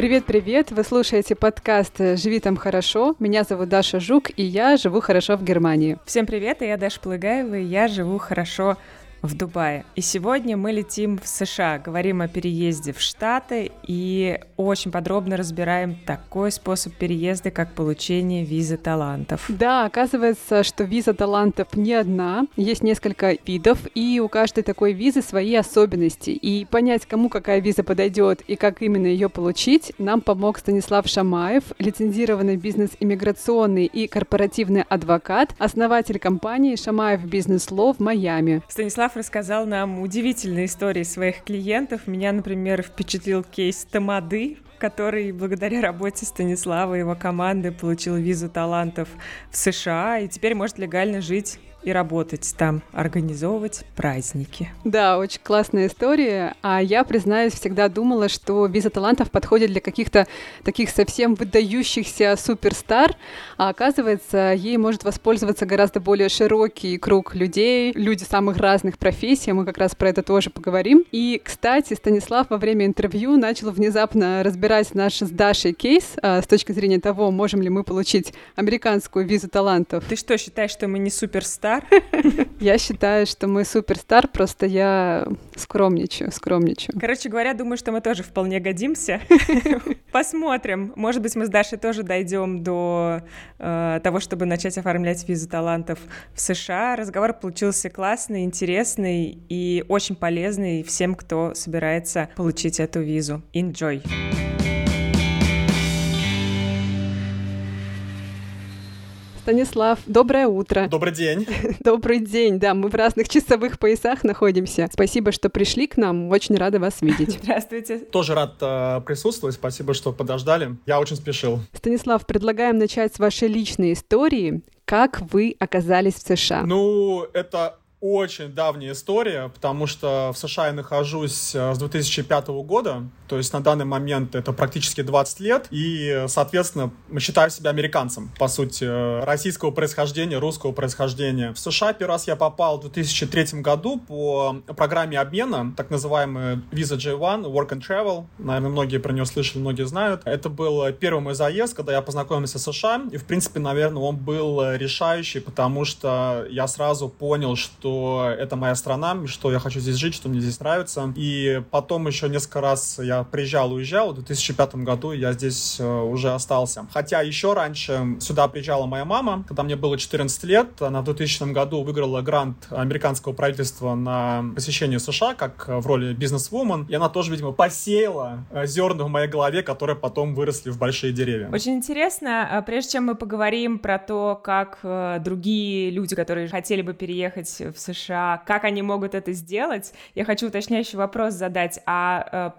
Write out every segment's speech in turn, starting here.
Привет-привет! Вы слушаете подкаст «Живи там хорошо». Меня зовут Даша Жук, и я живу хорошо в Германии. Всем привет, я Даша Плыгаева, и я живу хорошо в Дубае. И сегодня мы летим в США, говорим о переезде в Штаты и очень подробно разбираем такой способ переезда, как получение визы талантов. Да, оказывается, что виза талантов не одна, есть несколько видов, и у каждой такой визы свои особенности. И понять, кому какая виза подойдет и как именно ее получить, нам помог Станислав Шамаев, лицензированный бизнес-иммиграционный и корпоративный адвокат, основатель компании Шамаев Бизнес Ло в Майами. Станислав Раф рассказал нам удивительные истории своих клиентов. Меня, например, впечатлил кейс Тамады, который благодаря работе Станислава и его команды получил визу талантов в США и теперь может легально жить и работать там, организовывать праздники. Да, очень классная история. А я, признаюсь, всегда думала, что виза талантов подходит для каких-то таких совсем выдающихся суперстар, а оказывается, ей может воспользоваться гораздо более широкий круг людей, люди самых разных профессий, мы как раз про это тоже поговорим. И, кстати, Станислав во время интервью начал внезапно разбирать наш с Дашей кейс а, с точки зрения того, можем ли мы получить американскую визу талантов. Ты что, считаешь, что мы не суперстар? Суперстар? Я считаю, что мы суперстар, просто я скромничаю, скромничаю. Короче говоря, думаю, что мы тоже вполне годимся. Посмотрим. Может быть, мы с Дашей тоже дойдем до э, того, чтобы начать оформлять визу талантов в США. Разговор получился классный, интересный и очень полезный всем, кто собирается получить эту визу. Enjoy! Станислав, доброе утро. Добрый день. Добрый день, да, мы в разных часовых поясах находимся. Спасибо, что пришли к нам, очень рада вас видеть. Здравствуйте. Тоже рад э, присутствовать, спасибо, что подождали. Я очень спешил. Станислав, предлагаем начать с вашей личной истории. Как вы оказались в США? Ну, это очень давняя история, потому что в США я нахожусь э, с 2005 года, то есть на данный момент это практически 20 лет, и, соответственно, мы считаю себя американцем, по сути, э, российского происхождения, русского происхождения. В США первый раз я попал в 2003 году по программе обмена, так называемая Visa J1, Work and Travel, наверное, многие про нее слышали, многие знают. Это был первый мой заезд, когда я познакомился с США, и, в принципе, наверное, он был решающий, потому что я сразу понял, что это моя страна, что я хочу здесь жить, что мне здесь нравится. И потом еще несколько раз я приезжал, уезжал. В 2005 году я здесь э, уже остался. Хотя еще раньше сюда приезжала моя мама, когда мне было 14 лет. Она в 2000 году выиграла грант американского правительства на посещение США, как в роли бизнес-вумен. И она тоже, видимо, посеяла э, зерна в моей голове, которые потом выросли в большие деревья. Очень интересно. А прежде чем мы поговорим про то, как э, другие люди, которые хотели бы переехать в США, как они могут это сделать. Я хочу уточняющий вопрос задать. А э,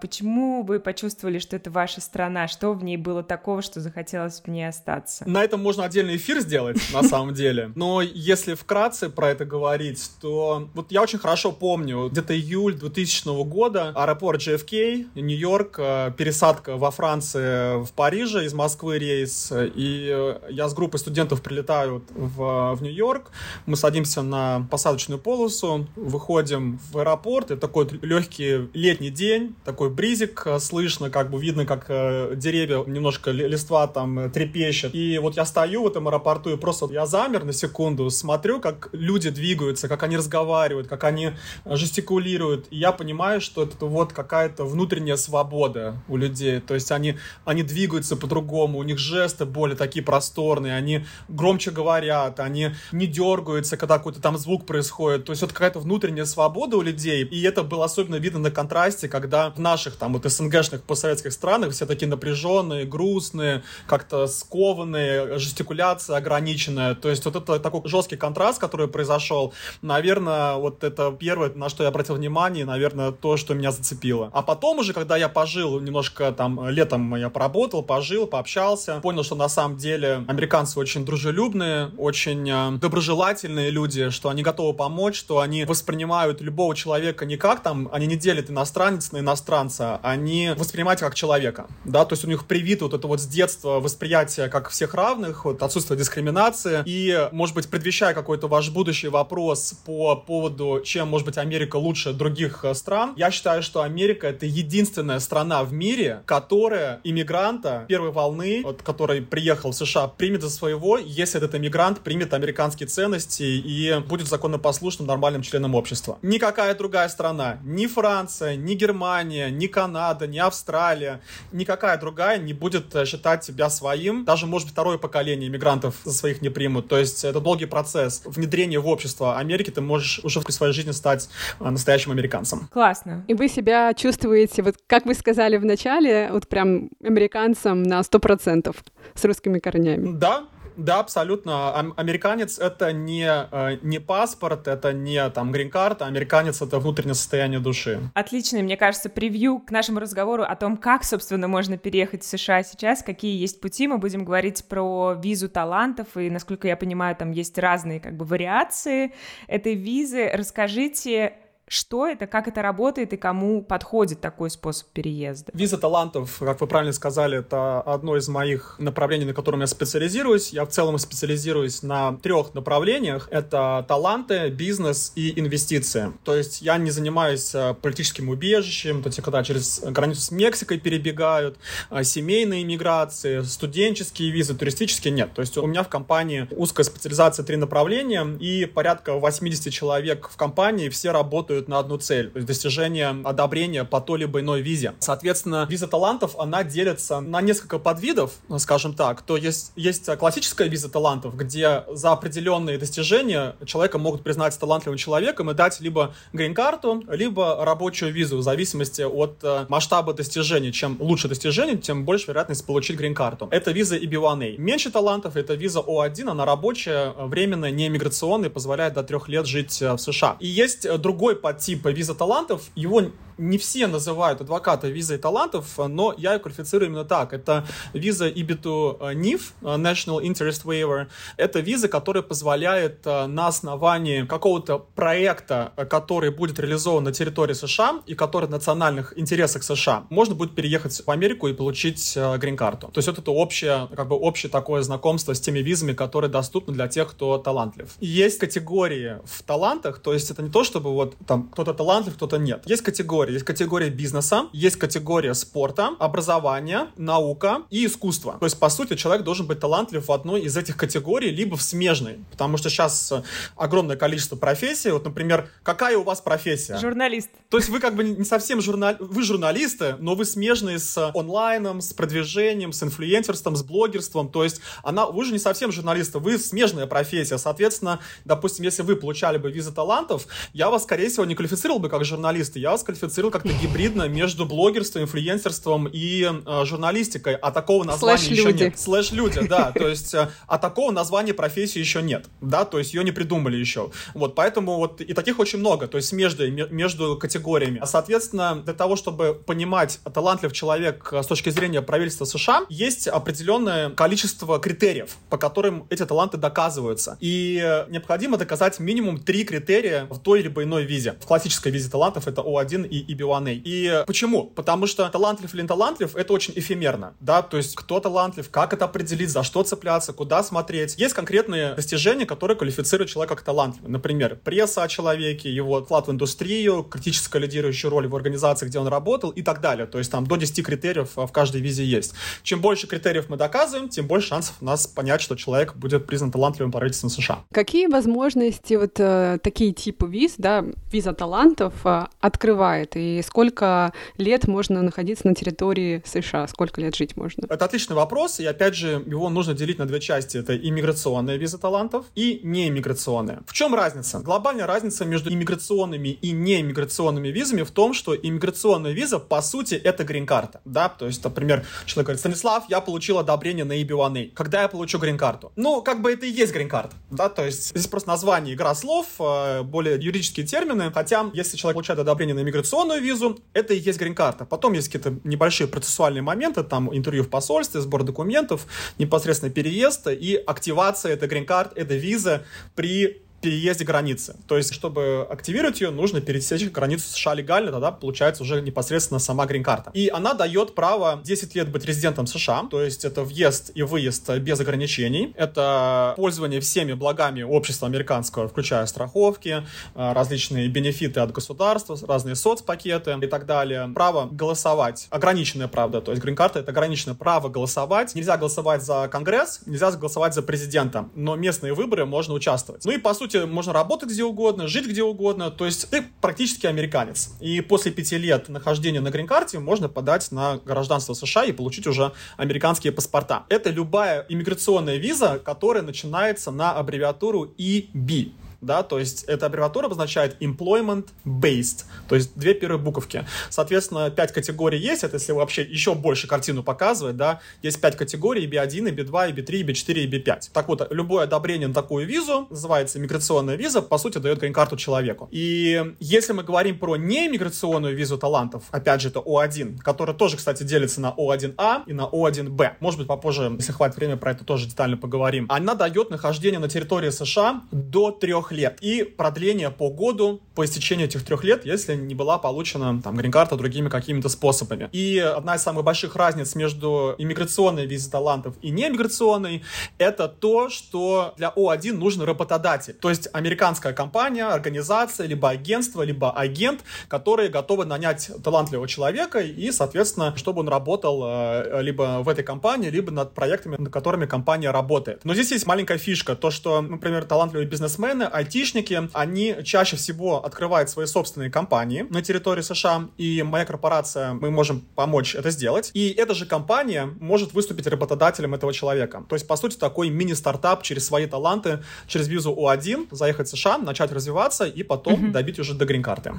вы почувствовали, что это ваша страна? Что в ней было такого, что захотелось в ней остаться? На этом можно отдельный эфир сделать, на самом деле. Но если вкратце про это говорить, то вот я очень хорошо помню, где-то июль 2000 года, аэропорт JFK, Нью-Йорк, э, пересадка во Франции в Париже, из Москвы рейс, и э, я с группой студентов прилетаю в, в Нью-Йорк, мы садимся на посадочную полосу, выходим в аэропорт, и такой легкий летний день, такой бризик э, слышно, как бы видно, как э, деревья, немножко листва там э, трепещет. И вот я стою в этом аэропорту, и просто я замер на секунду, смотрю, как люди двигаются, как они разговаривают, как они жестикулируют, и я понимаю, что это вот какая-то внутренняя свобода у людей, то есть они, они двигаются по-другому, у них жесты более такие просторные, они громче говорят, они не дергаются, когда какой-то там звук происходит. То есть вот какая-то внутренняя свобода у людей. И это было особенно видно на контрасте, когда в наших там вот СНГшных постсоветских странах все такие напряженные, грустные, как-то скованные, жестикуляция ограниченная. То есть вот это такой жесткий контраст, который произошел. Наверное, вот это первое, на что я обратил внимание, наверное, то, что меня зацепило. А потом уже, когда я пожил немножко там, летом я поработал, пожил, пообщался, понял, что на самом деле американцы очень дружелюбные, очень э, доброжелательные люди, что они готовы помочь, что они воспринимают любого человека не как там, они не делят иностранец на иностранца, а они воспринимать как человека, да, то есть у них привито вот это вот с детства восприятие как всех равных, вот отсутствие дискриминации, и, может быть, предвещая какой-то ваш будущий вопрос по поводу, чем, может быть, Америка лучше других э, стран, я считаю, что Америка — это единственная страна в мире, которая иммигранта первой волны, вот, который приехал в США, примет за своего, если этот иммигрант примет американские ценности и будет законопослушным, нормальным членом общества. Никакая другая страна, ни Франция, ни Германия, ни Канада, ни Австралия, никакая другая не будет э, считать себя своим. Даже, может быть, второе поколение иммигрантов за своих не примут. То есть это долгий процесс внедрения в общество Америки. Ты можешь уже в своей жизни стать э, настоящим американцем. Классно. И вы себя чувствуете, вот как вы сказали в начале, вот прям американцем на сто процентов с русскими корнями. Да, да, абсолютно. Американец — это не, э, не паспорт, это не там грин-карта, американец — это внутреннее состояние души. Отличный, мне кажется, превью к нашему разговору о том, как, собственно, можно переехать в США сейчас, какие есть пути. Мы будем говорить про визу талантов, и, насколько я понимаю, там есть разные как бы вариации этой визы. Расскажите, что это, как это работает и кому подходит такой способ переезда? Виза талантов, как вы правильно сказали, это одно из моих направлений, на котором я специализируюсь. Я в целом специализируюсь на трех направлениях. Это таланты, бизнес и инвестиции. То есть я не занимаюсь э, политическим убежищем, то есть когда через границу с Мексикой перебегают, э, семейные иммиграции, студенческие визы, туристические нет. То есть у меня в компании узкая специализация три направления и порядка 80 человек в компании, все работают работают на одну цель, достижение одобрения по той либо иной визе. Соответственно, виза талантов, она делится на несколько подвидов, скажем так. То есть, есть классическая виза талантов, где за определенные достижения человека могут признать талантливым человеком и дать либо грин-карту, либо рабочую визу, в зависимости от э, масштаба достижений. Чем лучше достижение, тем больше вероятность получить грин-карту. Это виза EB1A. Меньше талантов, это виза O1, она рабочая, временная, не иммиграционная, позволяет до трех лет жить э, в США. И есть другой подтипа виза талантов, его не все называют адвоката визой талантов, но я ее квалифицирую именно так. Это виза EB2 NIF, National Interest Waiver. Это виза, которая позволяет э, на основании какого-то проекта, который будет реализован на территории США и который в национальных интересах США, можно будет переехать в Америку и получить э, грин-карту. То есть вот это общее, как бы общее такое знакомство с теми визами, которые доступны для тех, кто талантлив. есть категории в талантах, то есть это не то, чтобы вот там кто-то талантлив, кто-то нет. Есть категории. Есть категория бизнеса, есть категория спорта, образования, наука и искусства. То есть, по сути, человек должен быть талантлив в одной из этих категорий, либо в смежной. Потому что сейчас э, огромное количество профессий. Вот, например, какая у вас профессия? Журналист. То есть вы как бы не совсем журнал... Вы журналисты, но вы смежные с онлайном, с продвижением, с инфлюенсерством, с блогерством. То есть она... вы же не совсем журналисты, вы смежная профессия. Соответственно, допустим, если вы получали бы визы талантов, я вас, скорее всего, не квалифицировал бы как журналиста, я вас квалифицировал квалифицировал как-то гибридно между блогерством, инфлюенсерством и э, журналистикой, а такого названия Слэш еще люди. нет. Слэш-люди, да, то есть, э, а такого названия профессии еще нет, да, то есть ее не придумали еще. Вот, поэтому вот и таких очень много, то есть между, между категориями. А, соответственно, для того, чтобы понимать, талантлив человек э, с точки зрения правительства США, есть определенное количество критериев, по которым эти таланты доказываются. И э, необходимо доказать минимум три критерия в той либо иной визе. В классической визе талантов это O1 и EB1A. И почему? Потому что талантлив или не талантлив, это очень эфемерно, да, то есть кто талантлив, как это определить, за что цепляться, куда смотреть. Есть конкретные достижения, которые квалифицируют человека как талантливый. Например, пресса о человеке, его вклад в индустрию, критическая лидирующая роль в организации, где он работал и так далее. То есть там до 10 критериев в каждой визе есть. Чем больше критериев мы доказываем, тем больше шансов у нас понять, что человек будет признан талантливым правительством США. Какие возможности вот э, такие типы виз, да, виза талантов э, открывает? И сколько лет можно находиться на территории США? Сколько лет жить можно? Это отличный вопрос, и опять же, его нужно делить на две части. Это иммиграционная виза талантов и неиммиграционная. В чем разница? Глобальная разница между иммиграционными и неиммиграционными визами в том, что иммиграционная виза, по сути, это грин-карта. Да? То есть, например, человек говорит, Станислав, я получил одобрение на EB1A. Когда я получу грин-карту? Ну, как бы это и есть грин-карта. Да? То есть, здесь просто название, игра слов, э, более юридические термины. Хотя, если человек получает одобрение на иностранную визу, это и есть грин-карта. Потом есть какие-то небольшие процессуальные моменты, там интервью в посольстве, сбор документов, непосредственно переезд и активация этой грин-карт, этой визы при переезде границы. То есть, чтобы активировать ее, нужно пересечь границу США легально, тогда получается уже непосредственно сама грин-карта. И она дает право 10 лет быть резидентом США, то есть это въезд и выезд без ограничений, это пользование всеми благами общества американского, включая страховки, э, различные бенефиты от государства, разные соцпакеты и так далее. Право голосовать, ограниченное, правда, то есть грин-карта это ограниченное право голосовать. Нельзя голосовать за Конгресс, нельзя голосовать за президента, но местные выборы можно участвовать. Ну и, по сути, можно работать где угодно, жить где угодно, то есть ты практически американец. И после пяти лет нахождения на грин-карте можно подать на гражданство США и получить уже американские паспорта. Это любая иммиграционная виза, которая начинается на аббревиатуру EB да, то есть эта аббревиатура обозначает employment based, то есть две первые буковки. Соответственно, пять категорий есть, это если вообще еще больше картину показывать, да, есть пять категорий, B1, B2, B3, B4 и B5. Так вот, любое одобрение на такую визу, называется иммиграционная виза, по сути, дает грин-карту человеку. И если мы говорим про неиммиграционную визу талантов, опять же, это О1, которая тоже, кстати, делится на О1А и на О1Б. Может быть, попозже, если хватит времени, про это тоже детально поговорим. Она дает нахождение на территории США до трех лет. И продление по году по истечению этих трех лет, если не была получена там грин-карта другими какими-то способами. И одна из самых больших разниц между иммиграционной визой талантов и неиммиграционной это то, что для О1 нужен работодатель. То есть американская компания, организация, либо агентство, либо агент, которые готовы нанять талантливого человека и, соответственно, чтобы он работал э, либо в этой компании, либо над проектами, над которыми компания работает. Но здесь есть маленькая фишка, то, что, например, талантливые бизнесмены, айтишники, они чаще всего открывают свои собственные компании на территории США, и моя корпорация, мы можем помочь это сделать. И эта же компания может выступить работодателем этого человека. То есть, по сути, такой мини-стартап через свои таланты, через визу У1, заехать в США, начать развиваться и потом mm-hmm. добить уже до грин-карты.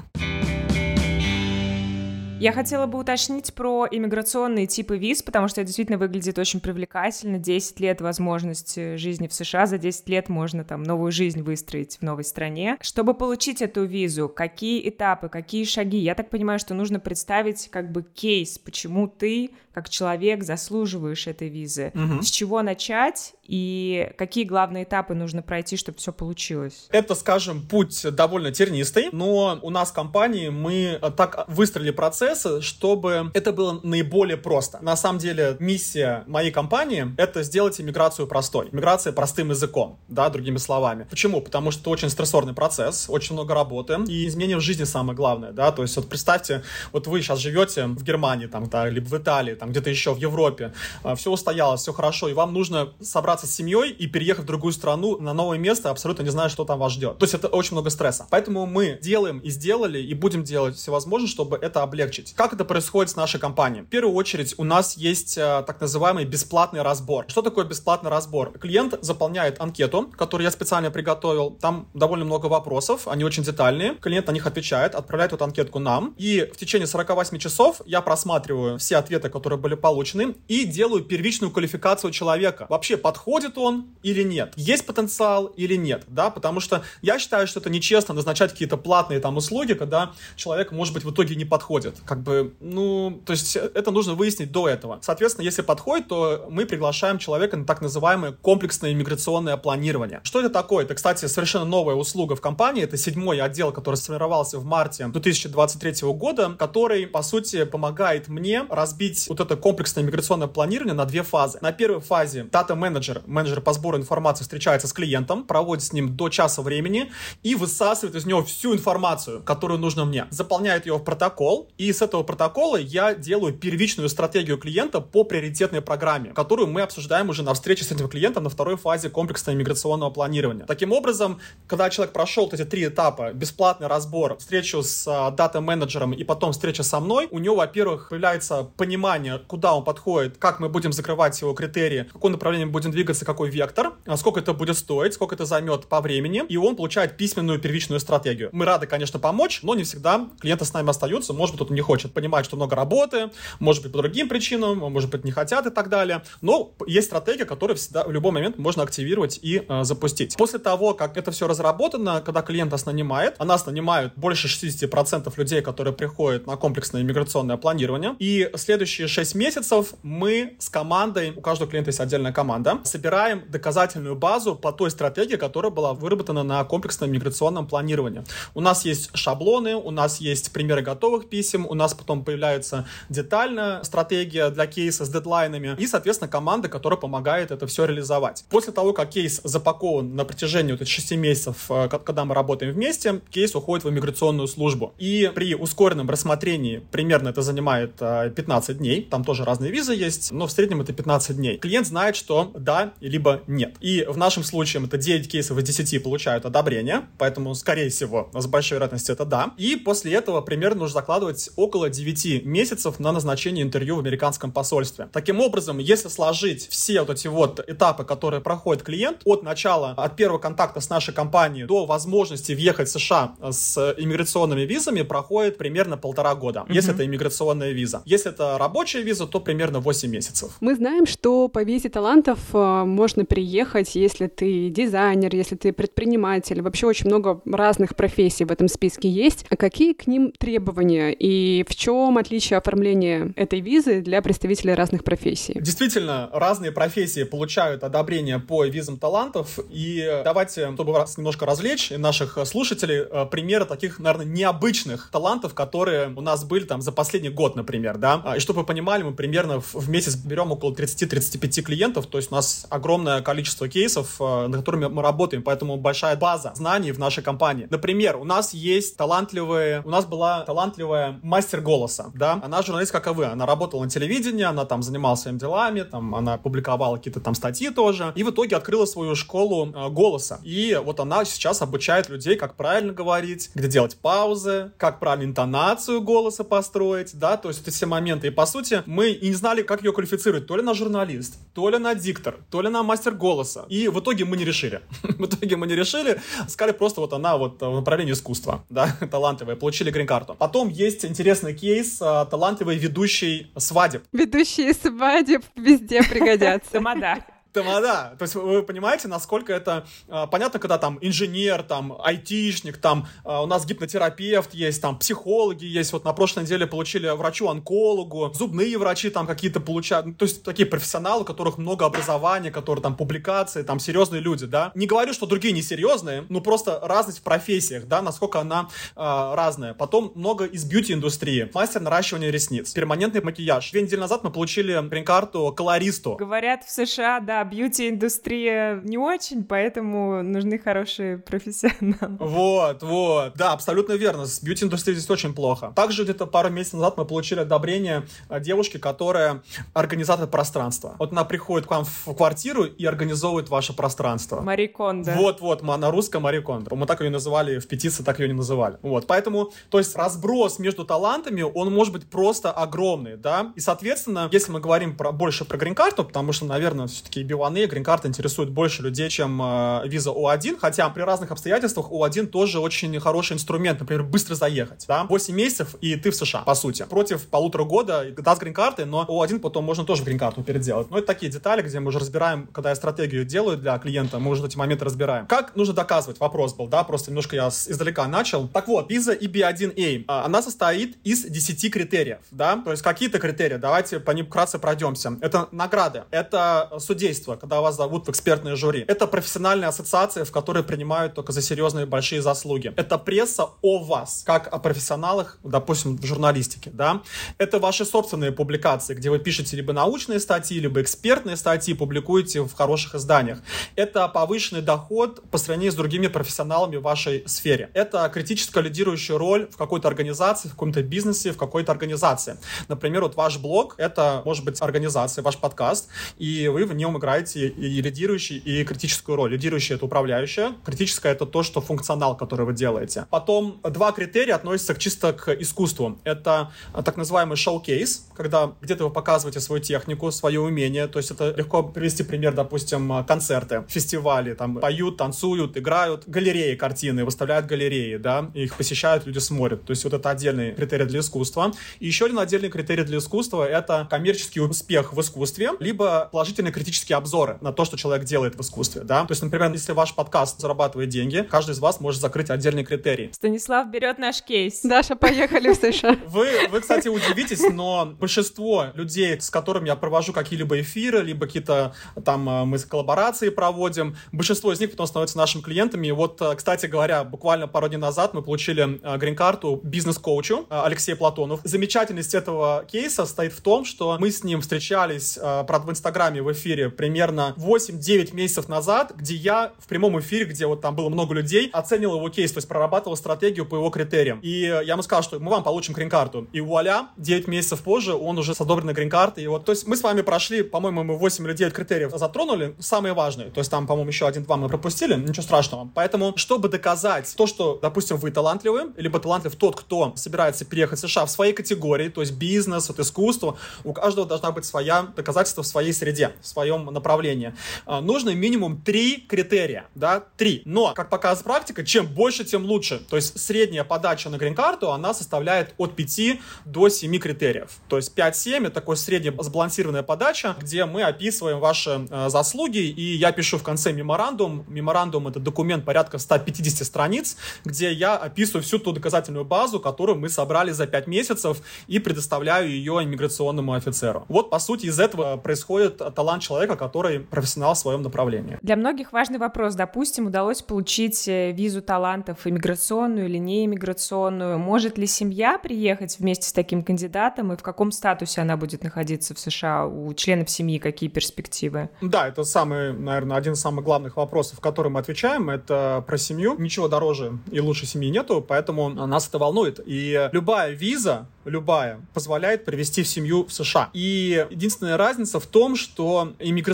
Я хотела бы уточнить про иммиграционные типы виз, потому что это действительно выглядит очень привлекательно. 10 лет возможности жизни в США, за 10 лет можно там новую жизнь выстроить в новой стране. Чтобы получить эту визу, какие этапы, какие шаги? Я так понимаю, что нужно представить как бы кейс, почему ты как человек заслуживаешь этой визы. Угу. С чего начать и какие главные этапы нужно пройти, чтобы все получилось? Это, скажем, путь довольно тернистый, но у нас в компании мы так выстроили процессы, чтобы это было наиболее просто. На самом деле миссия моей компании — это сделать иммиграцию простой. Иммиграция простым языком, да, другими словами. Почему? Потому что это очень стрессорный процесс, очень много работы, и изменения в жизни самое главное, да, то есть вот представьте, вот вы сейчас живете в Германии, там, да, либо в Италии, там где-то еще в Европе, а, все устоялось, все хорошо, и вам нужно собраться с семьей и переехать в другую страну на новое место, абсолютно не зная, что там вас ждет. То есть это очень много стресса. Поэтому мы делаем и сделали, и будем делать все возможное, чтобы это облегчить. Как это происходит с нашей компанией? В первую очередь у нас есть а, так называемый бесплатный разбор. Что такое бесплатный разбор? Клиент заполняет анкету, которую я специально приготовил. Там довольно много вопросов, они очень детальные. Клиент на них отвечает, отправляет эту анкетку нам. И в течение 48 часов я просматриваю все ответы, которые которые были получены, и делаю первичную квалификацию человека. Вообще, подходит он или нет? Есть потенциал или нет? Да, потому что я считаю, что это нечестно назначать какие-то платные там услуги, когда человек, может быть, в итоге не подходит. Как бы, ну, то есть это нужно выяснить до этого. Соответственно, если подходит, то мы приглашаем человека на так называемое комплексное иммиграционное планирование. Что это такое? Это, кстати, совершенно новая услуга в компании. Это седьмой отдел, который сформировался в марте 2023 года, который, по сути, помогает мне разбить вот это комплексное миграционное планирование на две фазы. На первой фазе дата-менеджер, менеджер по сбору информации встречается с клиентом, проводит с ним до часа времени и высасывает из него всю информацию, которую нужно мне. Заполняет ее в протокол, и с этого протокола я делаю первичную стратегию клиента по приоритетной программе, которую мы обсуждаем уже на встрече с этим клиентом на второй фазе комплексного миграционного планирования. Таким образом, когда человек прошел эти три этапа, бесплатный разбор, встречу с а, дата-менеджером и потом встреча со мной, у него, во-первых, появляется понимание, куда он подходит, как мы будем закрывать его критерии, в каком направлении мы будем двигаться, какой вектор, а сколько это будет стоить, сколько это займет по времени, и он получает письменную первичную стратегию. Мы рады, конечно, помочь, но не всегда клиенты с нами остаются, может быть, у них хочет понимать, что много работы, может быть, по другим причинам, может быть, не хотят и так далее. Но есть стратегия, которую всегда в любой момент можно активировать и э, запустить. После того, как это все разработано, когда клиент нас нанимает, а нас нанимают больше 60% людей, которые приходят на комплексное иммиграционное планирование, и следующие 6 месяцев мы с командой, у каждого клиента есть отдельная команда, собираем доказательную базу по той стратегии, которая была выработана на комплексном миграционном планировании. У нас есть шаблоны, у нас есть примеры готовых писем, у нас потом появляется детальная стратегия для кейса с дедлайнами и, соответственно, команда, которая помогает это все реализовать. После того, как кейс запакован на протяжении вот этих 6 месяцев, э, когда мы работаем вместе, кейс уходит в иммиграционную службу. И при ускоренном рассмотрении примерно это занимает 15 э, дней, там тоже разные визы есть, но в среднем это 15 дней. Клиент знает, что да, либо нет. И в нашем случае это 9 кейсов из 10 получают одобрение, поэтому, скорее всего, с большой вероятностью это да. И после этого примерно нужно закладывать около 9 месяцев на назначение интервью в американском посольстве. Таким образом, если сложить все вот эти вот этапы, которые проходит клиент, от начала, от первого контакта с нашей компанией до возможности въехать в США с иммиграционными визами, проходит примерно полтора года, mm-hmm. если это иммиграционная виза. Если это рабочая виза, то примерно 8 месяцев. Мы знаем, что по визе талантов э, можно приехать, если ты дизайнер, если ты предприниматель. Вообще очень много разных профессий в этом списке есть. А какие к ним требования и в чем отличие оформления этой визы для представителей разных профессий? Действительно, разные профессии получают одобрение по визам талантов. И давайте, чтобы вас немножко развлечь наших слушателей, э, примеры таких, наверное, необычных талантов, которые у нас были там за последний год, например, да. А, и чтобы вы понимали, мы примерно в месяц берем около 30-35 клиентов, то есть у нас огромное количество кейсов, э, на которыми мы работаем, поэтому большая база знаний в нашей компании. Например, у нас есть талантливые, у нас была талантливая мастер голоса, да, она журналист, как и вы, она работала на телевидении, она там занималась своими делами, там она публиковала какие-то там статьи тоже, и в итоге открыла свою школу э, голоса. И вот она сейчас обучает людей, как правильно говорить, где делать паузы, как правильно интонацию голоса построить, да, то есть это все моменты. И по сути мы и не знали, как ее квалифицировать, то ли на журналист, то ли на диктор, то ли на мастер голоса. И в итоге мы не решили. в итоге мы не решили, сказали просто вот она вот в направлении искусства, да, талантливая, получили грин-карту. Потом есть интересный кейс, а, талантливый ведущий свадеб. Ведущие свадеб везде пригодятся. Тамада. Тамада. То есть вы понимаете, насколько это э, понятно, когда там инженер, там айтишник, там э, у нас гипнотерапевт есть, там психологи есть. Вот на прошлой неделе получили врачу-онкологу, зубные врачи там какие-то получают. Ну, то есть такие профессионалы, у которых много образования, которые там публикации, там серьезные люди, да. Не говорю, что другие несерьезные, но просто разность в профессиях, да, насколько она э, разная. Потом много из бьюти-индустрии. Мастер наращивания ресниц, перманентный макияж. Две недели назад мы получили грин-карту колористу. Говорят, в США, да, бьюти-индустрия не очень, поэтому нужны хорошие профессионалы. Вот, вот. Да, абсолютно верно. С бьюти-индустрией здесь очень плохо. Также где-то пару месяцев назад мы получили одобрение девушки, которая организатор пространства. Вот она приходит к вам в квартиру и организовывает ваше пространство. Мари Кондо. Вот, вот, на русском Мари Кондо. Мы так ее называли, в петиции так ее не называли. Вот, поэтому, то есть разброс между талантами, он может быть просто огромный, да, и, соответственно, если мы говорим про, больше про грин-карту, потому что, наверное, все-таки B1A, грин-карта интересует больше людей, чем э, виза O1, хотя при разных обстоятельствах O1 тоже очень хороший инструмент, например, быстро заехать, да, 8 месяцев, и ты в США, по сути, против полутора года, да, с грин-картой, но O1 потом можно тоже грин-карту переделать. Но это такие детали, где мы уже разбираем, когда я стратегию делаю для клиента, мы уже эти моменты разбираем. Как нужно доказывать? Вопрос был, да, просто немножко я издалека начал. Так вот, виза EB1A, а, она состоит из 10 критериев, да, то есть какие-то критерии, давайте по ним вкратце пройдемся. Это награды, это судейство, судейство, когда вас зовут в экспертное жюри. Это профессиональная ассоциация, в которой принимают только за серьезные большие заслуги. Это пресса о вас, как о профессионалах, допустим, в журналистике, да. Это ваши собственные публикации, где вы пишете либо научные статьи, либо экспертные статьи, публикуете в хороших изданиях. Это повышенный доход по сравнению с другими профессионалами в вашей сфере. Это критическая лидирующая роль в какой-то организации, в каком-то бизнесе, в какой-то организации. Например, вот ваш блог — это, может быть, организация, ваш подкаст, и вы в нем играете и лидирующий, и критическую роль. Лидирующий — это управляющая, критическая — это то, что функционал, который вы делаете. Потом два критерия относятся чисто к искусству. Это так называемый шоу-кейс, когда где-то вы показываете свою технику, свое умение. То есть это легко привести пример, допустим, концерты, фестивали, там поют, танцуют, играют, галереи картины, выставляют галереи, да, их посещают, люди смотрят. То есть вот это отдельный критерий для искусства. И еще один отдельный критерий для искусства — это коммерческий успех в искусстве, либо положительные критические обзоры на то, что человек делает в искусстве, да. То есть, например, если ваш подкаст зарабатывает деньги, каждый из вас может закрыть отдельный критерий. Станислав берет наш кейс. Даша, поехали в США. Вы, вы, кстати, удивитесь, но большинство людей, с которыми я провожу какие-либо эфиры, либо какие-то там э, мы коллаборации проводим, большинство из них потом становятся нашими клиентами. И вот, э, кстати говоря, буквально пару дней назад мы получили э, грин-карту бизнес-коучу Алексея Платонов. Замечательность этого кейса стоит в том, что мы с ним встречались, правда, в Инстаграме в эфире примерно 8-9 месяцев назад, где я в прямом эфире, где вот там было много людей, оценил его кейс, то есть прорабатывал стратегию по его критериям. И я ему сказал, что мы вам получим грин-карту. И вуаля, 9 месяцев позже он уже с одобренной грин-картой. И вот, то есть мы с вами прошли, по-моему, мы 8 или 9 критериев затронули, самые важные. То есть там, по-моему, еще один-два мы пропустили, ничего страшного. Поэтому, чтобы доказать то, что, допустим, вы талантливы, либо талантлив тот, кто собирается переехать в США в своей категории, то есть бизнес, вот искусство, у каждого должна быть своя доказательство в своей среде, в своем направлении. А, нужно минимум три критерия, да, три. Но, как показывает практика, чем больше, тем лучше. То есть средняя подача на грин-карту, она составляет от 5 до 7 критериев. То есть 5-7 это такой средняя сбалансированная подача, где мы описываем ваши э, заслуги, и я пишу в конце меморандум. Меморандум — это документ порядка 150 страниц, где я описываю всю ту доказательную базу, которую мы собрали за 5 месяцев, и предоставляю ее иммиграционному офицеру. Вот, по сути, из этого происходит талант человека, который профессионал в своем направлении. Для многих важный вопрос. Допустим, удалось получить э, визу талантов иммиграционную или не иммиграционную. Может ли семья приехать вместе с таким кандидатом, и в каком статусе она будет находиться в США? У членов семьи какие перспективы? Да, это самый, наверное, один из самых главных вопросов, который мы отвечаем, это про семью. Ничего дороже и лучше семьи нету, поэтому нас это волнует. И любая виза, любая, позволяет привести в семью в США. И единственная разница в том, что иммиграционная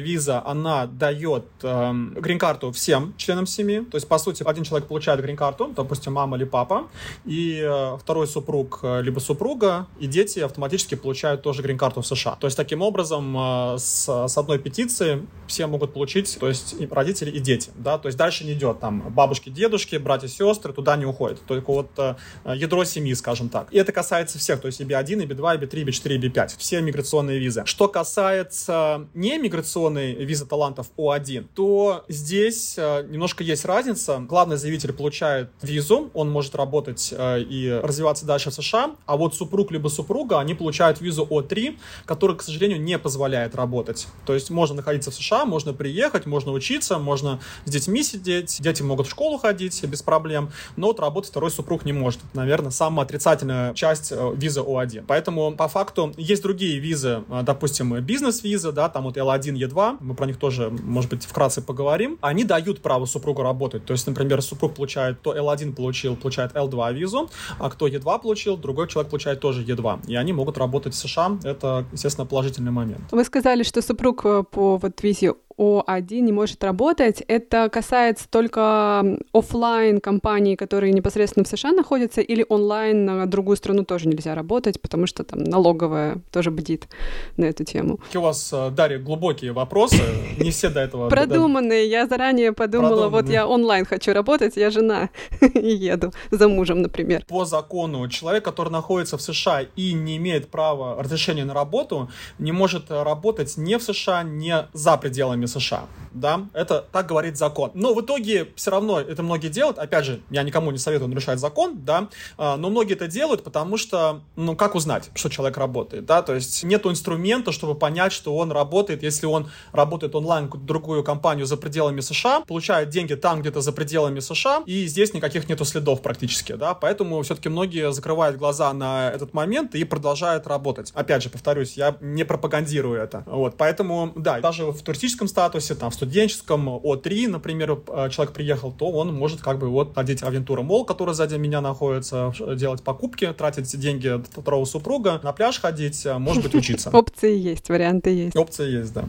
виза, она дает эм, грин-карту всем членам семьи. То есть, по сути, один человек получает грин-карту, допустим, мама или папа, и э, второй супруг э, либо супруга, и дети автоматически получают тоже грин-карту в США. То есть, таким образом, э, с, с одной петиции все могут получить, то есть и родители, и дети, да, то есть дальше не идет там бабушки, дедушки, братья, сестры, туда не уходит, только вот э, ядро семьи, скажем так. И это касается всех, то есть и B1, и B2, и B3, и B4, и B5, все миграционные визы. Что касается не миграционной визы талантов О1, то здесь э, немножко есть разница. Главный заявитель получает визу, он может работать э, и развиваться дальше в США, а вот супруг либо супруга, они получают визу О3, которая, к сожалению, не позволяет работать. То есть можно находиться в США, можно приехать, можно учиться, можно с детьми сидеть, дети могут в школу ходить без проблем, но вот работать второй супруг не может. Наверное, самая отрицательная часть э, визы О1. Поэтому, по факту, есть другие визы, допустим, бизнес-виза, да, там вот L1, E2, мы про них тоже, может быть, вкратце поговорим. Они дают право супругу работать. То есть, например, супруг получает, кто L1 получил, получает L2 визу, а кто E2 получил, другой человек получает тоже E2. И они могут работать в США. Это, естественно, положительный момент. Вы сказали, что супруг э, по вот визе о1 не может работать. Это касается только офлайн компаний, которые непосредственно в США находятся, или онлайн на другую страну тоже нельзя работать, потому что там налоговая тоже бдит на эту тему. У вас, э, Дарья, глубокие вопросы? Не все до этого... Продуманные. Я заранее подумала, вот я онлайн хочу работать, я жена и еду за мужем, например. По закону человек, который находится в США и не имеет права разрешения на работу, не может работать не в США, не за пределами США. Да, это так говорит закон. Но в итоге все равно это многие делают. Опять же, я никому не советую нарушать закон, да, а, но многие это делают, потому что, ну, как узнать, что человек работает, да, то есть нет инструмента, чтобы понять, что он работает, если он работает онлайн в другую компанию за пределами США, получает деньги там где-то за пределами США, и здесь никаких нету следов практически, да, поэтому все-таки многие закрывают глаза на этот момент и продолжают работать. Опять же, повторюсь, я не пропагандирую это, вот, поэтому, да, даже в туристическом статусе, там, в студенческом О3, например, э, человек приехал, то он может как бы вот одеть авентура мол, который сзади меня находится, делать покупки, тратить деньги второго супруга, на пляж ходить, э, может быть, учиться. Опции есть, варианты есть. Опции есть, да.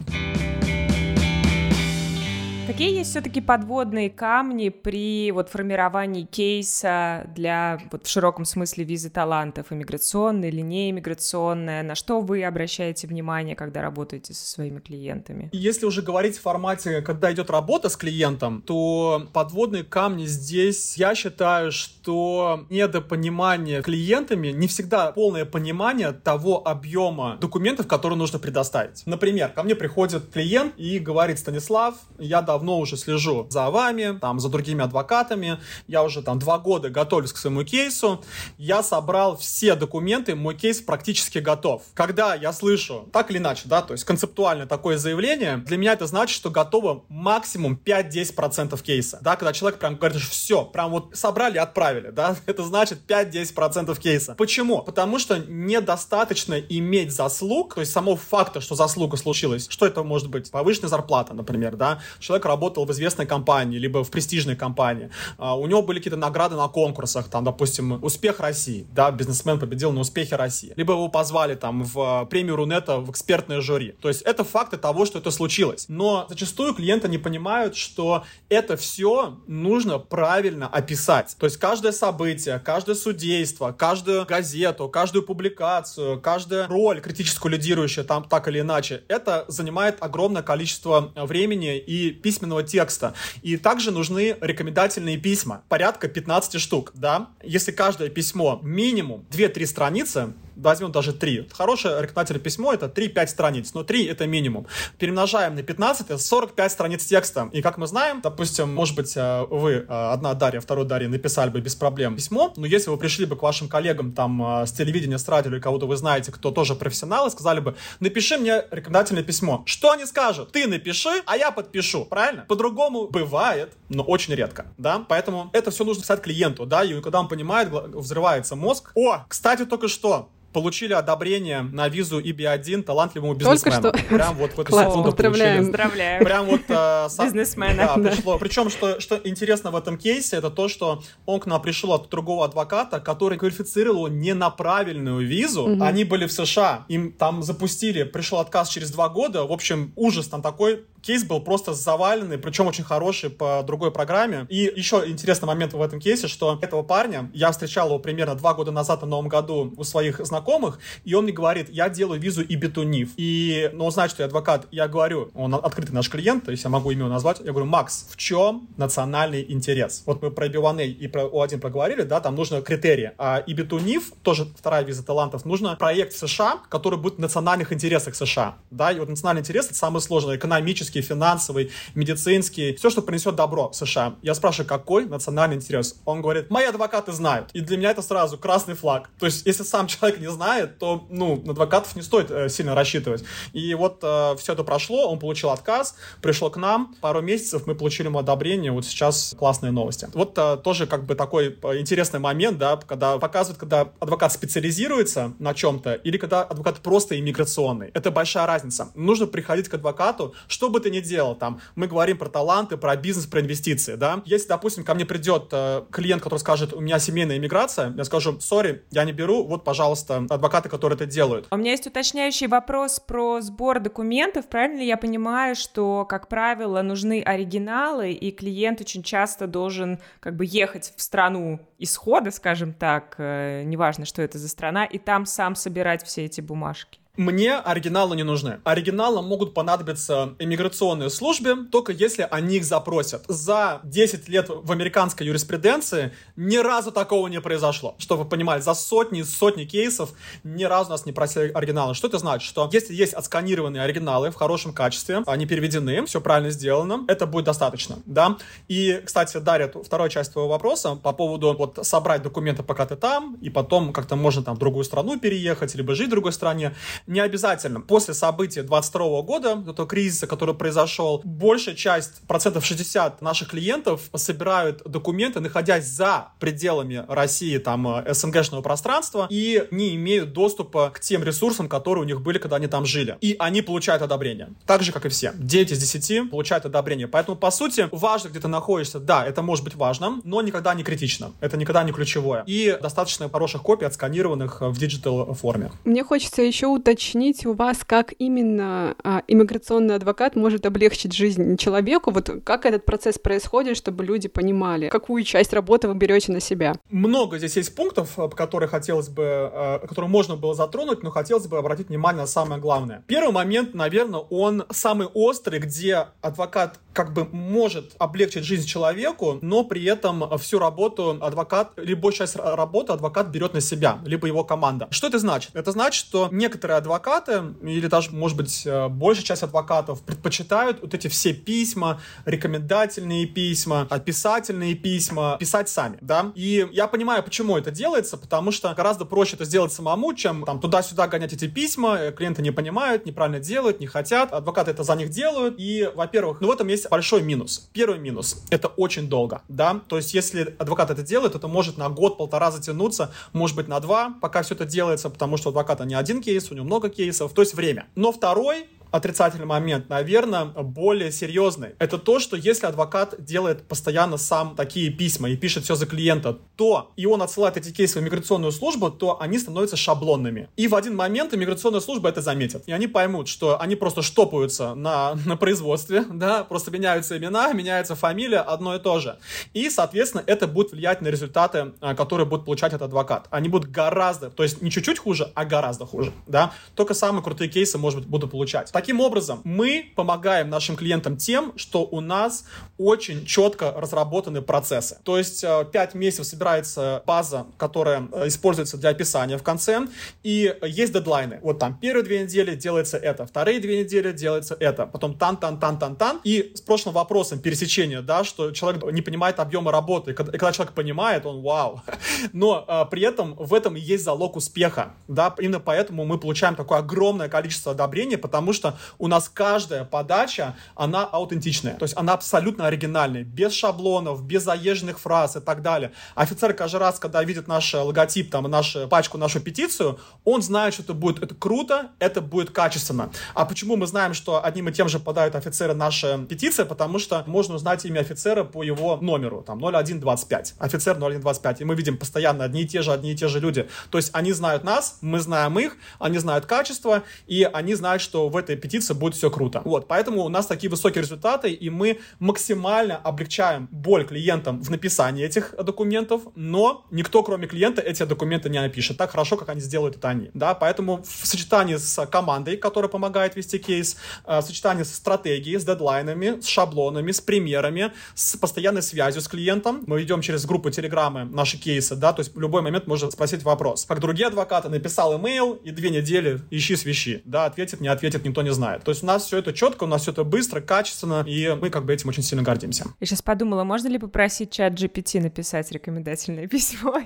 Какие есть все-таки подводные камни при вот формировании кейса для вот в широком смысле визы талантов, иммиграционная или неиммиграционная? На что вы обращаете внимание, когда работаете со своими клиентами? Если уже говорить в формате, когда идет работа с клиентом, то подводные камни здесь, я считаю, что недопонимание клиентами не всегда полное понимание того объема документов, которые нужно предоставить. Например, ко мне приходит клиент и говорит, Станислав, я давно уже слежу за вами, там, за другими адвокатами, я уже там два года готовлюсь к своему кейсу, я собрал все документы, мой кейс практически готов. Когда я слышу, так или иначе, да, то есть концептуально такое заявление, для меня это значит, что готово максимум 5-10% кейса, да, когда человек прям говорит, что все, прям вот собрали отправили, да, это значит 5-10% кейса. Почему? Потому что недостаточно иметь заслуг, то есть самого факта, что заслуга случилась, что это может быть? Повышенная зарплата, например, да, человек работал в известной компании, либо в престижной компании, а, у него были какие-то награды на конкурсах, там, допустим, успех России, да, бизнесмен победил на успехе России, либо его позвали там в а, премию Рунета в экспертное жюри. То есть это факты того, что это случилось. Но зачастую клиенты не понимают, что это все нужно правильно описать. То есть каждое событие, каждое судейство, каждую газету, каждую публикацию, каждая роль критическую лидирующая там так или иначе, это занимает огромное количество времени и письменного текста. И также нужны рекомендательные письма, порядка 15 штук, да. Если каждое письмо минимум 2-3 страницы, возьмем даже 3. Хорошее рекомендательное письмо это 3-5 страниц, но 3 это минимум. Перемножаем на 15, это 45 страниц текста. И как мы знаем, допустим, может быть, э, вы, э, одна Дарья, второй Дарья, написали бы без проблем письмо, но если вы пришли бы к вашим коллегам там э, с телевидения, с радио или кого-то вы знаете, кто тоже профессионал, и сказали бы, напиши мне рекомендательное письмо. Что они скажут? Ты напиши, а я подпишу, правильно? По-другому бывает, но очень редко, да? Поэтому это все нужно писать клиенту, да, и когда он понимает, взрывается мозг. О, кстати, только что получили одобрение на визу EB1 талантливому бизнесмену. Только что. Прям вот в эту Класс, секунду поздравляем. получили. Поздравляю. Прям вот э, сам- Бизнесмена. Да, Да. пришло. Причем, что, что интересно в этом кейсе, это то, что он к нам пришел от другого адвоката, который квалифицировал не на правильную визу. Мгм. Они были в США, им там запустили, пришел отказ через два года. В общем, ужас там такой. Кейс был просто заваленный, причем очень хороший по другой программе. И еще интересный момент в этом кейсе, что этого парня, я встречал его примерно два года назад на Новом году у своих знакомых, и он мне говорит, я делаю визу и бетунив. И, ну, он знает, что я адвокат. Я говорю, он открытый наш клиент, то есть я могу имя назвать. Я говорю, Макс, в чем национальный интерес? Вот мы про B1A и про O1 проговорили, да, там нужно критерии. А и бетунив, тоже вторая виза талантов, нужно проект в США, который будет в национальных интересах США. Да, и вот национальный интерес это самое сложное, экономический, финансовый, медицинский, все, что принесет добро США. Я спрашиваю, какой национальный интерес? Он говорит, мои адвокаты знают. И для меня это сразу красный флаг. То есть, если сам человек не знает, то, ну, на адвокатов не стоит э, сильно рассчитывать. И вот э, все это прошло, он получил отказ, пришел к нам, пару месяцев мы получили ему одобрение, вот сейчас классные новости. Вот э, тоже как бы такой э, интересный момент, да, когда показывают, когда адвокат специализируется на чем-то, или когда адвокат просто иммиграционный. Это большая разница. Нужно приходить к адвокату, что бы ты ни делал, там, мы говорим про таланты, про бизнес, про инвестиции, да. Если, допустим, ко мне придет э, клиент, который скажет, у меня семейная иммиграция, я скажу, сори, я не беру, вот, пожалуйста, адвокаты, которые это делают. У меня есть уточняющий вопрос про сбор документов. Правильно ли я понимаю, что, как правило, нужны оригиналы, и клиент очень часто должен как бы ехать в страну исхода, скажем так, э, неважно, что это за страна, и там сам собирать все эти бумажки? Мне оригиналы не нужны. Оригиналы могут понадобиться иммиграционной службе, только если они их запросят. За 10 лет в американской юриспруденции ни разу такого не произошло. Чтобы вы понимали, за сотни и сотни кейсов ни разу нас не просили оригиналы. Что это значит? Что если есть отсканированные оригиналы в хорошем качестве, они переведены, все правильно сделано, это будет достаточно, да? И, кстати, Дарья, вторая часть твоего вопроса по поводу вот собрать документы, пока ты там, и потом как-то можно там в другую страну переехать, либо жить в другой стране. Не обязательно. После событий 22 года, этого кризиса, который произошел, большая часть, процентов 60 наших клиентов собирают документы, находясь за пределами России, там, э, СНГшного пространства, и не имеют доступа к тем ресурсам, которые у них были, когда они там жили. И они получают одобрение. Так же, как и все. 9 из 10 получают одобрение. Поэтому, по сути, важно, где ты находишься. Да, это может быть важно, но никогда не критично. Это никогда не ключевое. И достаточно хороших копий отсканированных в digital форме. Мне хочется еще уточнить, уточнить у вас, как именно а, иммиграционный адвокат может облегчить жизнь человеку? Вот как этот процесс происходит, чтобы люди понимали, какую часть работы вы берете на себя? Много здесь есть пунктов, по которым хотелось бы, э, которые можно было затронуть, но хотелось бы обратить внимание на самое главное. Первый момент, наверное, он самый острый, где адвокат как бы может облегчить жизнь человеку, но при этом всю работу адвокат, большая часть работы адвокат берет на себя, либо его команда. Что это значит? Это значит, что некоторые адвокаты, или даже, может быть, э, большая часть адвокатов предпочитают вот эти все письма, рекомендательные письма, описательные письма писать сами, да? И я понимаю, почему это делается, потому что гораздо проще это сделать самому, чем там туда-сюда гонять эти письма, э, клиенты не понимают, неправильно делают, не хотят, адвокаты это за них делают, и, во-первых, ну в этом есть большой минус. Первый минус — это очень долго, да? То есть если адвокат это делает, это может на год-полтора затянуться, может быть, на два, пока все это делается, потому что у адвоката не один кейс, у него много кейсов, то есть время. Но второй отрицательный момент, наверное, более серьезный. Это то, что если адвокат делает постоянно сам такие письма и пишет все за клиента, то и он отсылает эти кейсы в иммиграционную службу, то они становятся шаблонными. И в один момент иммиграционная служба это заметит. И они поймут, что они просто штопаются на, на производстве, да, просто меняются имена, меняется фамилия, одно и то же. И, соответственно, это будет влиять на результаты, а, которые будет получать этот адвокат. Они будут гораздо, то есть не чуть-чуть хуже, а гораздо хуже, да. Только самые крутые кейсы, может быть, будут получать. Таким образом, мы помогаем нашим клиентам тем, что у нас очень четко разработаны процессы. То есть 5 э, месяцев собирается база, которая э, используется для описания в конце, и есть дедлайны. Вот там первые две недели делается это, вторые две недели делается это, потом тан-тан-тан-тан-тан. И с прошлым вопросом пересечения, да, что человек не понимает объема работы, и когда, человек понимает, он вау. Но а, при этом в этом есть залог успеха, да, именно поэтому мы получаем такое огромное количество одобрений, потому что у нас каждая подача, она аутентичная. То есть она абсолютно оригинальная, без шаблонов, без заезженных фраз и так далее. Офицер каждый раз, когда видит наш логотип, там, нашу пачку, нашу петицию, он знает, что это будет это круто, это будет качественно. А почему мы знаем, что одним и тем же подают офицеры наши петиции? Потому что можно узнать имя офицера по его номеру, там, 0125. Офицер 0125. И мы видим постоянно одни и те же, одни и те же люди. То есть они знают нас, мы знаем их, они знают качество, и они знают, что в этой петиции учиться, будет все круто. Вот, поэтому у нас такие высокие результаты, и мы максимально облегчаем боль клиентам в написании этих документов, но никто, кроме клиента, эти документы не напишет так хорошо, как они сделают это они. Да, поэтому в сочетании с командой, которая помогает вести кейс, э, в сочетании с стратегией, с дедлайнами, с шаблонами, с примерами, с постоянной связью с клиентом, мы ведем через группу Телеграммы наши кейсы, да, то есть в любой момент можно спросить вопрос. Как другие адвокаты, написал имейл, и две недели ищи свищи, да, ответит, не ответит, никто не знает. То есть у нас все это четко, у нас все это быстро, качественно, и мы как бы этим очень сильно гордимся. Я сейчас подумала, можно ли попросить чат GPT написать рекомендательное письмо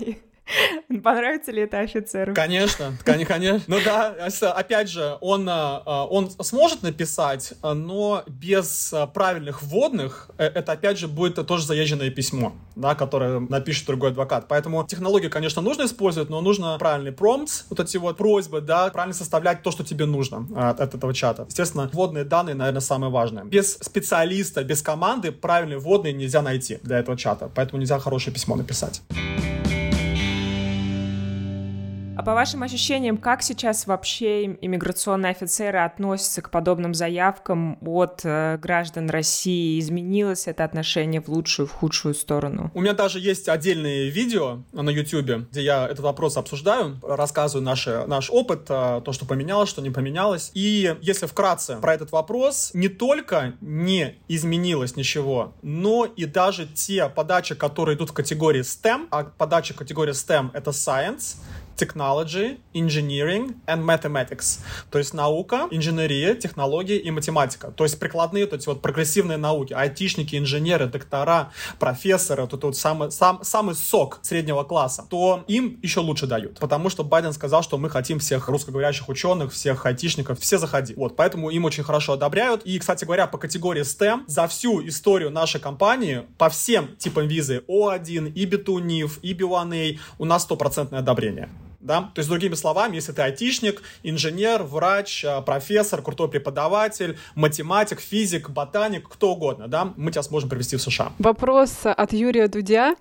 Понравится ли это офицеру? Конечно, конечно. Ну да, опять же, он, а, он сможет написать, но без а, правильных вводных э, это опять же будет тоже заезженное письмо, да, которое напишет другой адвокат. Поэтому технологию, конечно, нужно использовать, но нужно правильный промпт, вот эти вот просьбы, да, правильно составлять то, что тебе нужно от, от этого чата. Естественно, вводные данные, наверное, самое важное. Без специалиста, без команды правильные вводные нельзя найти для этого чата, поэтому нельзя хорошее письмо написать. А по вашим ощущениям, как сейчас вообще иммиграционные офицеры относятся к подобным заявкам от э, граждан России? Изменилось это отношение в лучшую, в худшую сторону? У меня даже есть отдельные видео на YouTube, где я этот вопрос обсуждаю, рассказываю наши, наш опыт, э, то, что поменялось, что не поменялось. И если вкратце про этот вопрос, не только не изменилось ничего, но и даже те подачи, которые идут в категории STEM, а подача категории STEM — это Science, technology, engineering and mathematics. То есть наука, инженерия, технологии и математика. То есть прикладные, то есть вот прогрессивные науки. Айтишники, инженеры, доктора, профессоры, вот это вот самый, сам, самый сок среднего класса, то им еще лучше дают. Потому что Байден сказал, что мы хотим всех русскоговорящих ученых, всех айтишников, все заходи. Вот, поэтому им очень хорошо одобряют. И, кстати говоря, по категории STEM за всю историю нашей компании по всем типам визы O1, и B2NIF, и B1A у нас стопроцентное одобрение. Да, то есть, другими словами, если ты айтишник, инженер, врач, а, профессор, крутой преподаватель, математик, физик, ботаник, кто угодно, да, мы тебя сможем привести в США. Вопрос от Юрия Дудя.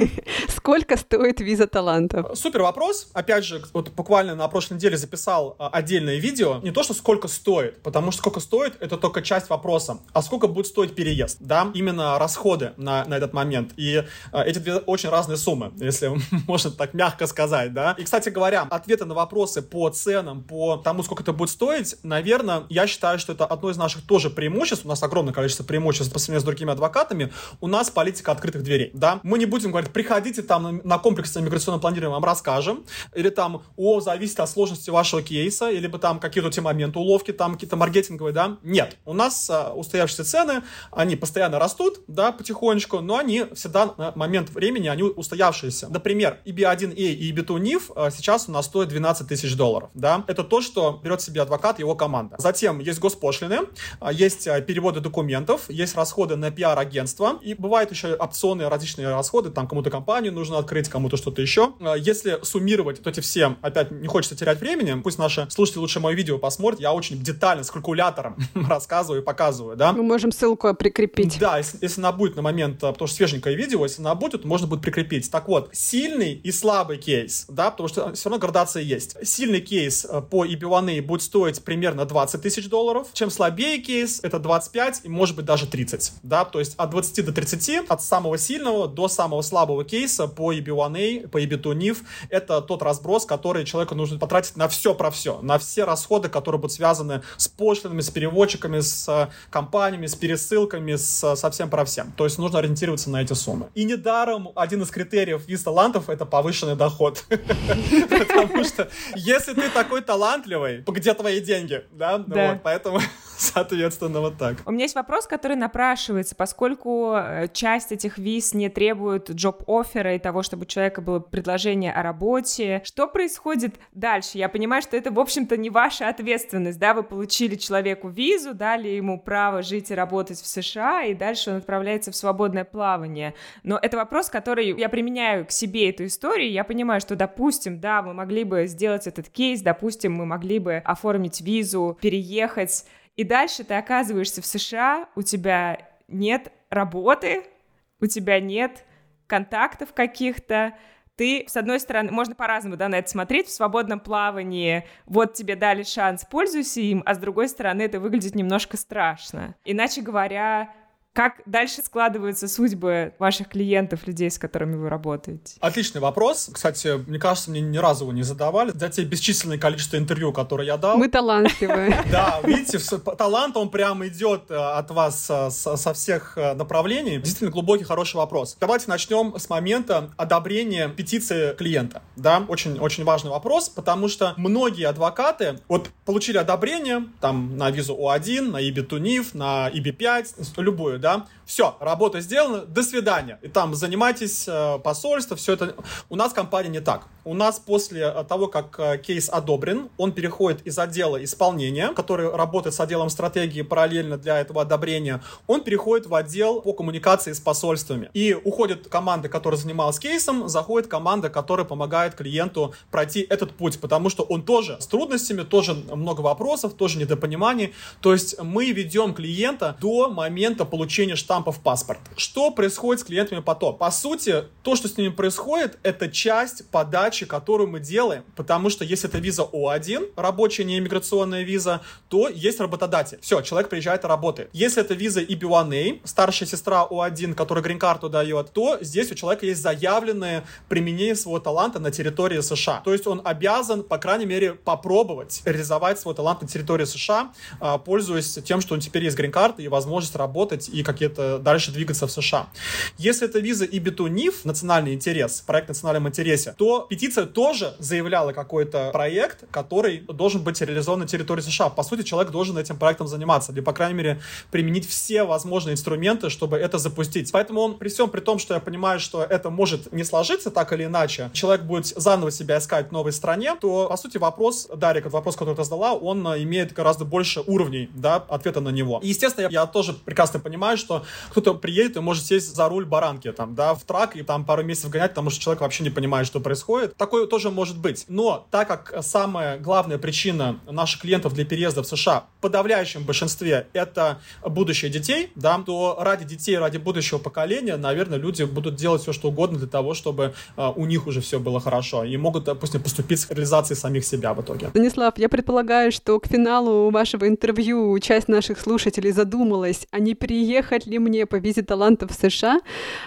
Сколько стоит виза талантов? Супер вопрос. Опять же, вот буквально на прошлой неделе записал а, отдельное видео. Не то, что сколько стоит, потому что сколько стоит, это только часть вопроса. А сколько будет стоить переезд, да, именно расходы на, на этот момент. И а, эти две очень разные суммы, если можно так мягко сказать, да. И, кстати говоря, ответы на вопросы по ценам, по тому, сколько это будет стоить, наверное, я считаю, что это одно из наших тоже преимуществ. У нас огромное количество преимуществ по сравнению с другими адвокатами. У нас политика открытых дверей, да. Мы не будем говорить, приходите там на комплексное миграционное планирование, вам расскажем. Или там, о, зависит от сложности вашего кейса, или бы там какие-то те моменты уловки, там какие-то маркетинговые, да. Нет. У нас а, устоявшиеся цены, они постоянно растут, да, потихонечку, но они всегда на момент времени, они устоявшиеся. Например, EB1A и EB2 NIF а, сейчас у нас стоят 12 тысяч долларов, да. Это то, что берет себе адвокат и его команда. Затем есть госпошлины, а, есть а, переводы документов, есть расходы на пиар-агентство, и бывают еще опционные различные расходы, там кому-то компанию нужно открыть, кому-то что-то еще. Если суммировать вот эти все, опять не хочется терять времени, пусть наши слушатели лучше мое видео посмотрят, я очень детально с калькулятором рассказываю и показываю, да. Мы можем ссылку прикрепить. Да, если, если она будет на момент, а, потому что свеженькое видео, если она будет, можно будет прикрепить. Так вот, сильный и слабый кейс, да, потому что все равно градация есть. Сильный кейс а, по EB1 будет стоить примерно 20 тысяч долларов. Чем слабее кейс, это 25 и может быть даже 30, да, то есть от 20 до 30, от самого сильного до самого слабого кейса по EB1A, по EB2 NIF, это тот разброс, который человеку нужно потратить на все про все, на все расходы, которые будут связаны с пошлинами, с переводчиками, с а, компаниями, с пересылками, с, совсем про всем. То есть нужно ориентироваться на эти суммы. И недаром один из критериев виз талантов — это повышенный доход. Потому что если ты такой талантливый, где твои деньги? Да, поэтому Соответственно, вот так. У меня есть вопрос, который напрашивается, поскольку э, часть этих виз не требует джоб-оффера и того, чтобы у человека было предложение о работе. Что происходит дальше? Я понимаю, что это, в общем-то, не ваша ответственность, да, вы получили человеку визу, дали ему право жить и работать в США, и дальше он отправляется в свободное плавание. Но это вопрос, который я применяю к себе эту историю, я понимаю, что, допустим, да, мы могли бы сделать этот кейс, допустим, мы могли бы оформить визу, переехать, и дальше ты оказываешься в США, у тебя нет работы, у тебя нет контактов каких-то, ты, с одной стороны, можно по-разному, да, на это смотреть, в свободном плавании, вот тебе дали шанс, пользуйся им, а с другой стороны, это выглядит немножко страшно. Иначе говоря, как дальше складываются судьбы ваших клиентов, людей, с которыми вы работаете? Отличный вопрос. Кстати, мне кажется, мне ни разу его не задавали. За те бесчисленное количество интервью, которые я дал. Мы талантливые. Да, видите, талант, он прямо идет э, от вас э, со всех э, направлений. Действительно глубокий, хороший вопрос. Давайте начнем с момента одобрения петиции клиента. Да, очень, очень важный вопрос, потому что многие адвокаты вот получили одобрение там на визу О1, на EB2NIF, на EB5, любую, да, все, работа сделана, до свидания. И там занимайтесь э, посольство, все это. У нас компания не так. У нас после э, того, как э, кейс одобрен, он переходит из отдела исполнения, который работает с отделом стратегии параллельно для этого одобрения, он переходит в отдел по коммуникации с посольствами. И уходит команда, которая занималась кейсом, заходит команда, которая помогает клиенту пройти этот путь, потому что он тоже с трудностями, тоже много вопросов, тоже недопониманий. То есть мы ведем клиента до момента получения штампа штампа в паспорт. Что происходит с клиентами потом? По сути, то, что с ними происходит, это часть подачи, которую мы делаем, потому что если это виза О1, рабочая не иммиграционная виза, то есть работодатель. Все, человек приезжает и работает. Если это виза EB1A, старшая сестра О1, которая грин-карту дает, то здесь у человека есть заявленное применение своего таланта на территории США. То есть он обязан, по крайней мере, попробовать реализовать свой талант на территории США, а, пользуясь тем, что он теперь есть грин-карта и возможность работать и какие-то дальше двигаться в США. Если это виза EB2 NIF, национальный интерес, проект в национальном интересе, то петиция тоже заявляла какой-то проект, который должен быть реализован на территории США. По сути, человек должен этим проектом заниматься, или, по крайней мере, применить все возможные инструменты, чтобы это запустить. Поэтому он, при всем при том, что я понимаю, что это может не сложиться так или иначе, человек будет заново себя искать в новой стране, то, по сути, вопрос, Дарик, вопрос, который ты задала, он имеет гораздо больше уровней, да, ответа на него. И, естественно, я, я тоже прекрасно понимаю, что кто-то приедет и может сесть за руль баранки, там, да, в трак и там пару месяцев гонять, потому что человек вообще не понимает, что происходит. Такое тоже может быть. Но так как самая главная причина наших клиентов для переезда в США в подавляющем большинстве это будущее детей, да, то ради детей, ради будущего поколения, наверное, люди будут делать все, что угодно для того, чтобы uh, у них уже все было хорошо. И могут, допустим, поступить с реализацией самих себя в итоге. Станислав, я предполагаю, что к финалу вашего интервью часть наших слушателей задумалась, а не переехать ли мне по визе талантов в США?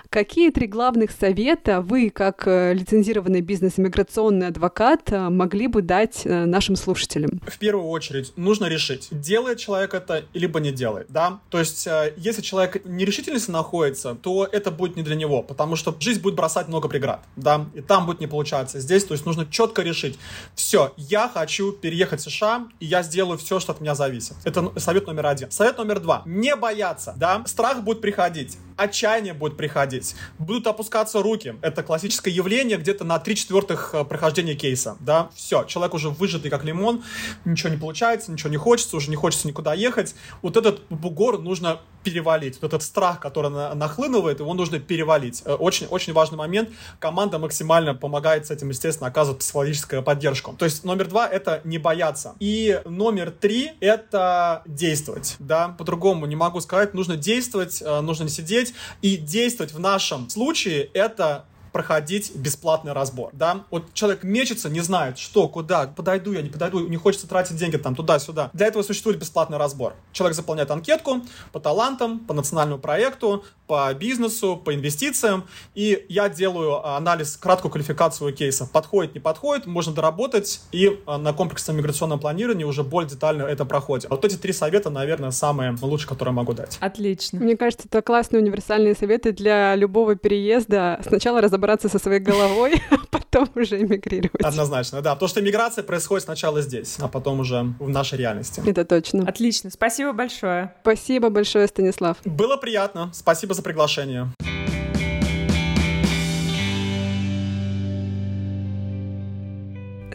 Какие три главных совета вы, как э, лицензированный бизнес-иммиграционный адвокат, э, могли бы дать э, нашим слушателям? В первую очередь нужно решить, делает человек это, либо не делает, да? То есть, если человек нерешительности находится, то это будет не для него, потому что жизнь будет бросать много преград, да? И там будет не получаться. Здесь, то есть, нужно четко решить, все, я хочу переехать в США, и я сделаю все, что от меня зависит. Это совет номер один. Совет номер два. Не бояться, да? Страх будет приходить отчаяние будет приходить, будут опускаться руки. Это классическое явление где-то на 3 четвертых э, прохождения кейса, да, все, человек уже выжатый как лимон, ничего не получается, ничего не хочется, уже не хочется никуда ехать. Вот этот бугор нужно перевалить. Вот этот страх, который на, нахлынывает, его нужно перевалить. Э, очень, очень важный момент. Команда максимально помогает с этим, естественно, оказывает психологическую поддержку. То есть номер два — это не бояться. И номер три — это действовать. Да, по-другому не могу сказать. Нужно действовать, э, нужно не сидеть. И действовать в нашем случае — это проходить бесплатный разбор, да. Вот человек мечется, не знает, что, куда, подойду я, не подойду, не хочется тратить деньги там туда-сюда. Для этого существует бесплатный разбор. Человек заполняет анкетку по талантам, по национальному проекту, по бизнесу, по инвестициям, и я делаю анализ, краткую квалификацию кейса. Подходит, не подходит, можно доработать, и а, на комплексном миграционном планировании уже более детально это проходит. Вот эти три совета, наверное, самые лучшие, которые могу дать. Отлично. Мне кажется, это классные универсальные советы для любого переезда. Сначала разобраться разобраться со своей головой, а потом уже эмигрировать. Однозначно, да. Потому что эмиграция происходит сначала здесь, а потом уже в нашей реальности. Это точно. Отлично. Спасибо большое. Спасибо большое, Станислав. Было приятно. Спасибо за приглашение.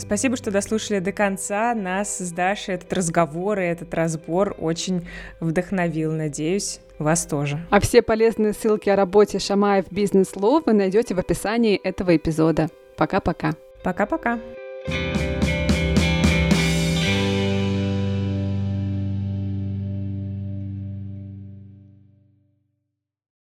Спасибо, что дослушали до конца. Нас с Дашей этот разговор и этот разбор очень вдохновил. Надеюсь, вас тоже. А все полезные ссылки о работе Шамаев Бизнес Лоу вы найдете в описании этого эпизода. Пока-пока. Пока-пока.